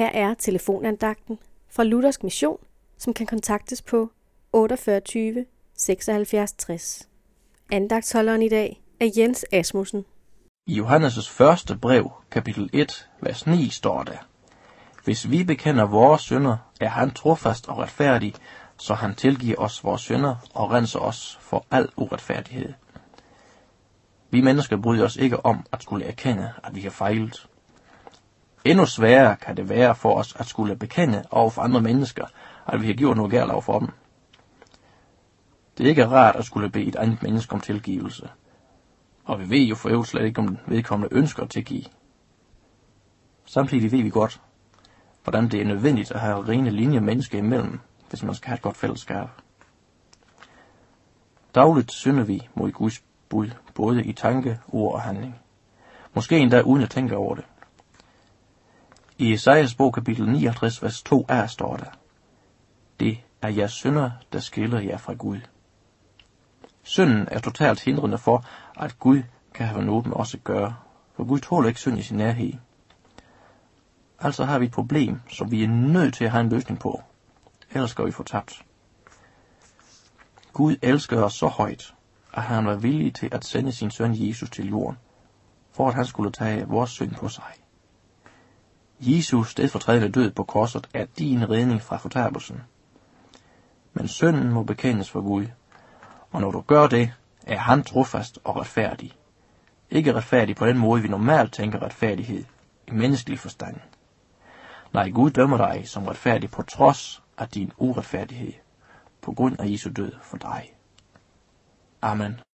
Her er telefonandagten fra Luthersk Mission, som kan kontaktes på 48 76 60. Andagtsholderen i dag er Jens Asmussen. I Johannes' første brev, kapitel 1, vers 9, står der, Hvis vi bekender vores synder, er han trofast og retfærdig, så han tilgiver os vores synder og renser os for al uretfærdighed. Vi mennesker bryder os ikke om at skulle erkende, at vi har fejlet. Endnu sværere kan det være for os at skulle bekende over for andre mennesker, at vi har gjort noget galt over for dem. Det er ikke rart at skulle bede et andet menneske om tilgivelse. Og vi ved jo for øvrigt slet ikke, om vedkommende ønsker at tilgive. Samtidig ved vi godt, hvordan det er nødvendigt at have rene linjer mennesker imellem, hvis man skal have et godt fællesskab. Dagligt synder vi mod Guds bud, både i tanke, ord og handling. Måske endda uden at tænke over det. I Esajas bog kapitel 59, vers 2a står der, Det er jeres synder, der skiller jer fra Gud. Synden er totalt hindrende for, at Gud kan have noget med os at gøre, for Gud tåler ikke synd i sin nærhed. Altså har vi et problem, som vi er nødt til at have en løsning på. Ellers skal vi få tabt. Gud elsker os så højt, at han var villig til at sende sin søn Jesus til jorden, for at han skulle tage vores synd på sig. Jesus stedfortrædende død på korset er din redning fra fortabelsen. Men synden må bekendes for Gud, og når du gør det, er han trofast og retfærdig. Ikke retfærdig på den måde, vi normalt tænker retfærdighed, i menneskelig forstand. Nej, Gud dømmer dig som retfærdig på trods af din uretfærdighed, på grund af Jesu død for dig. Amen.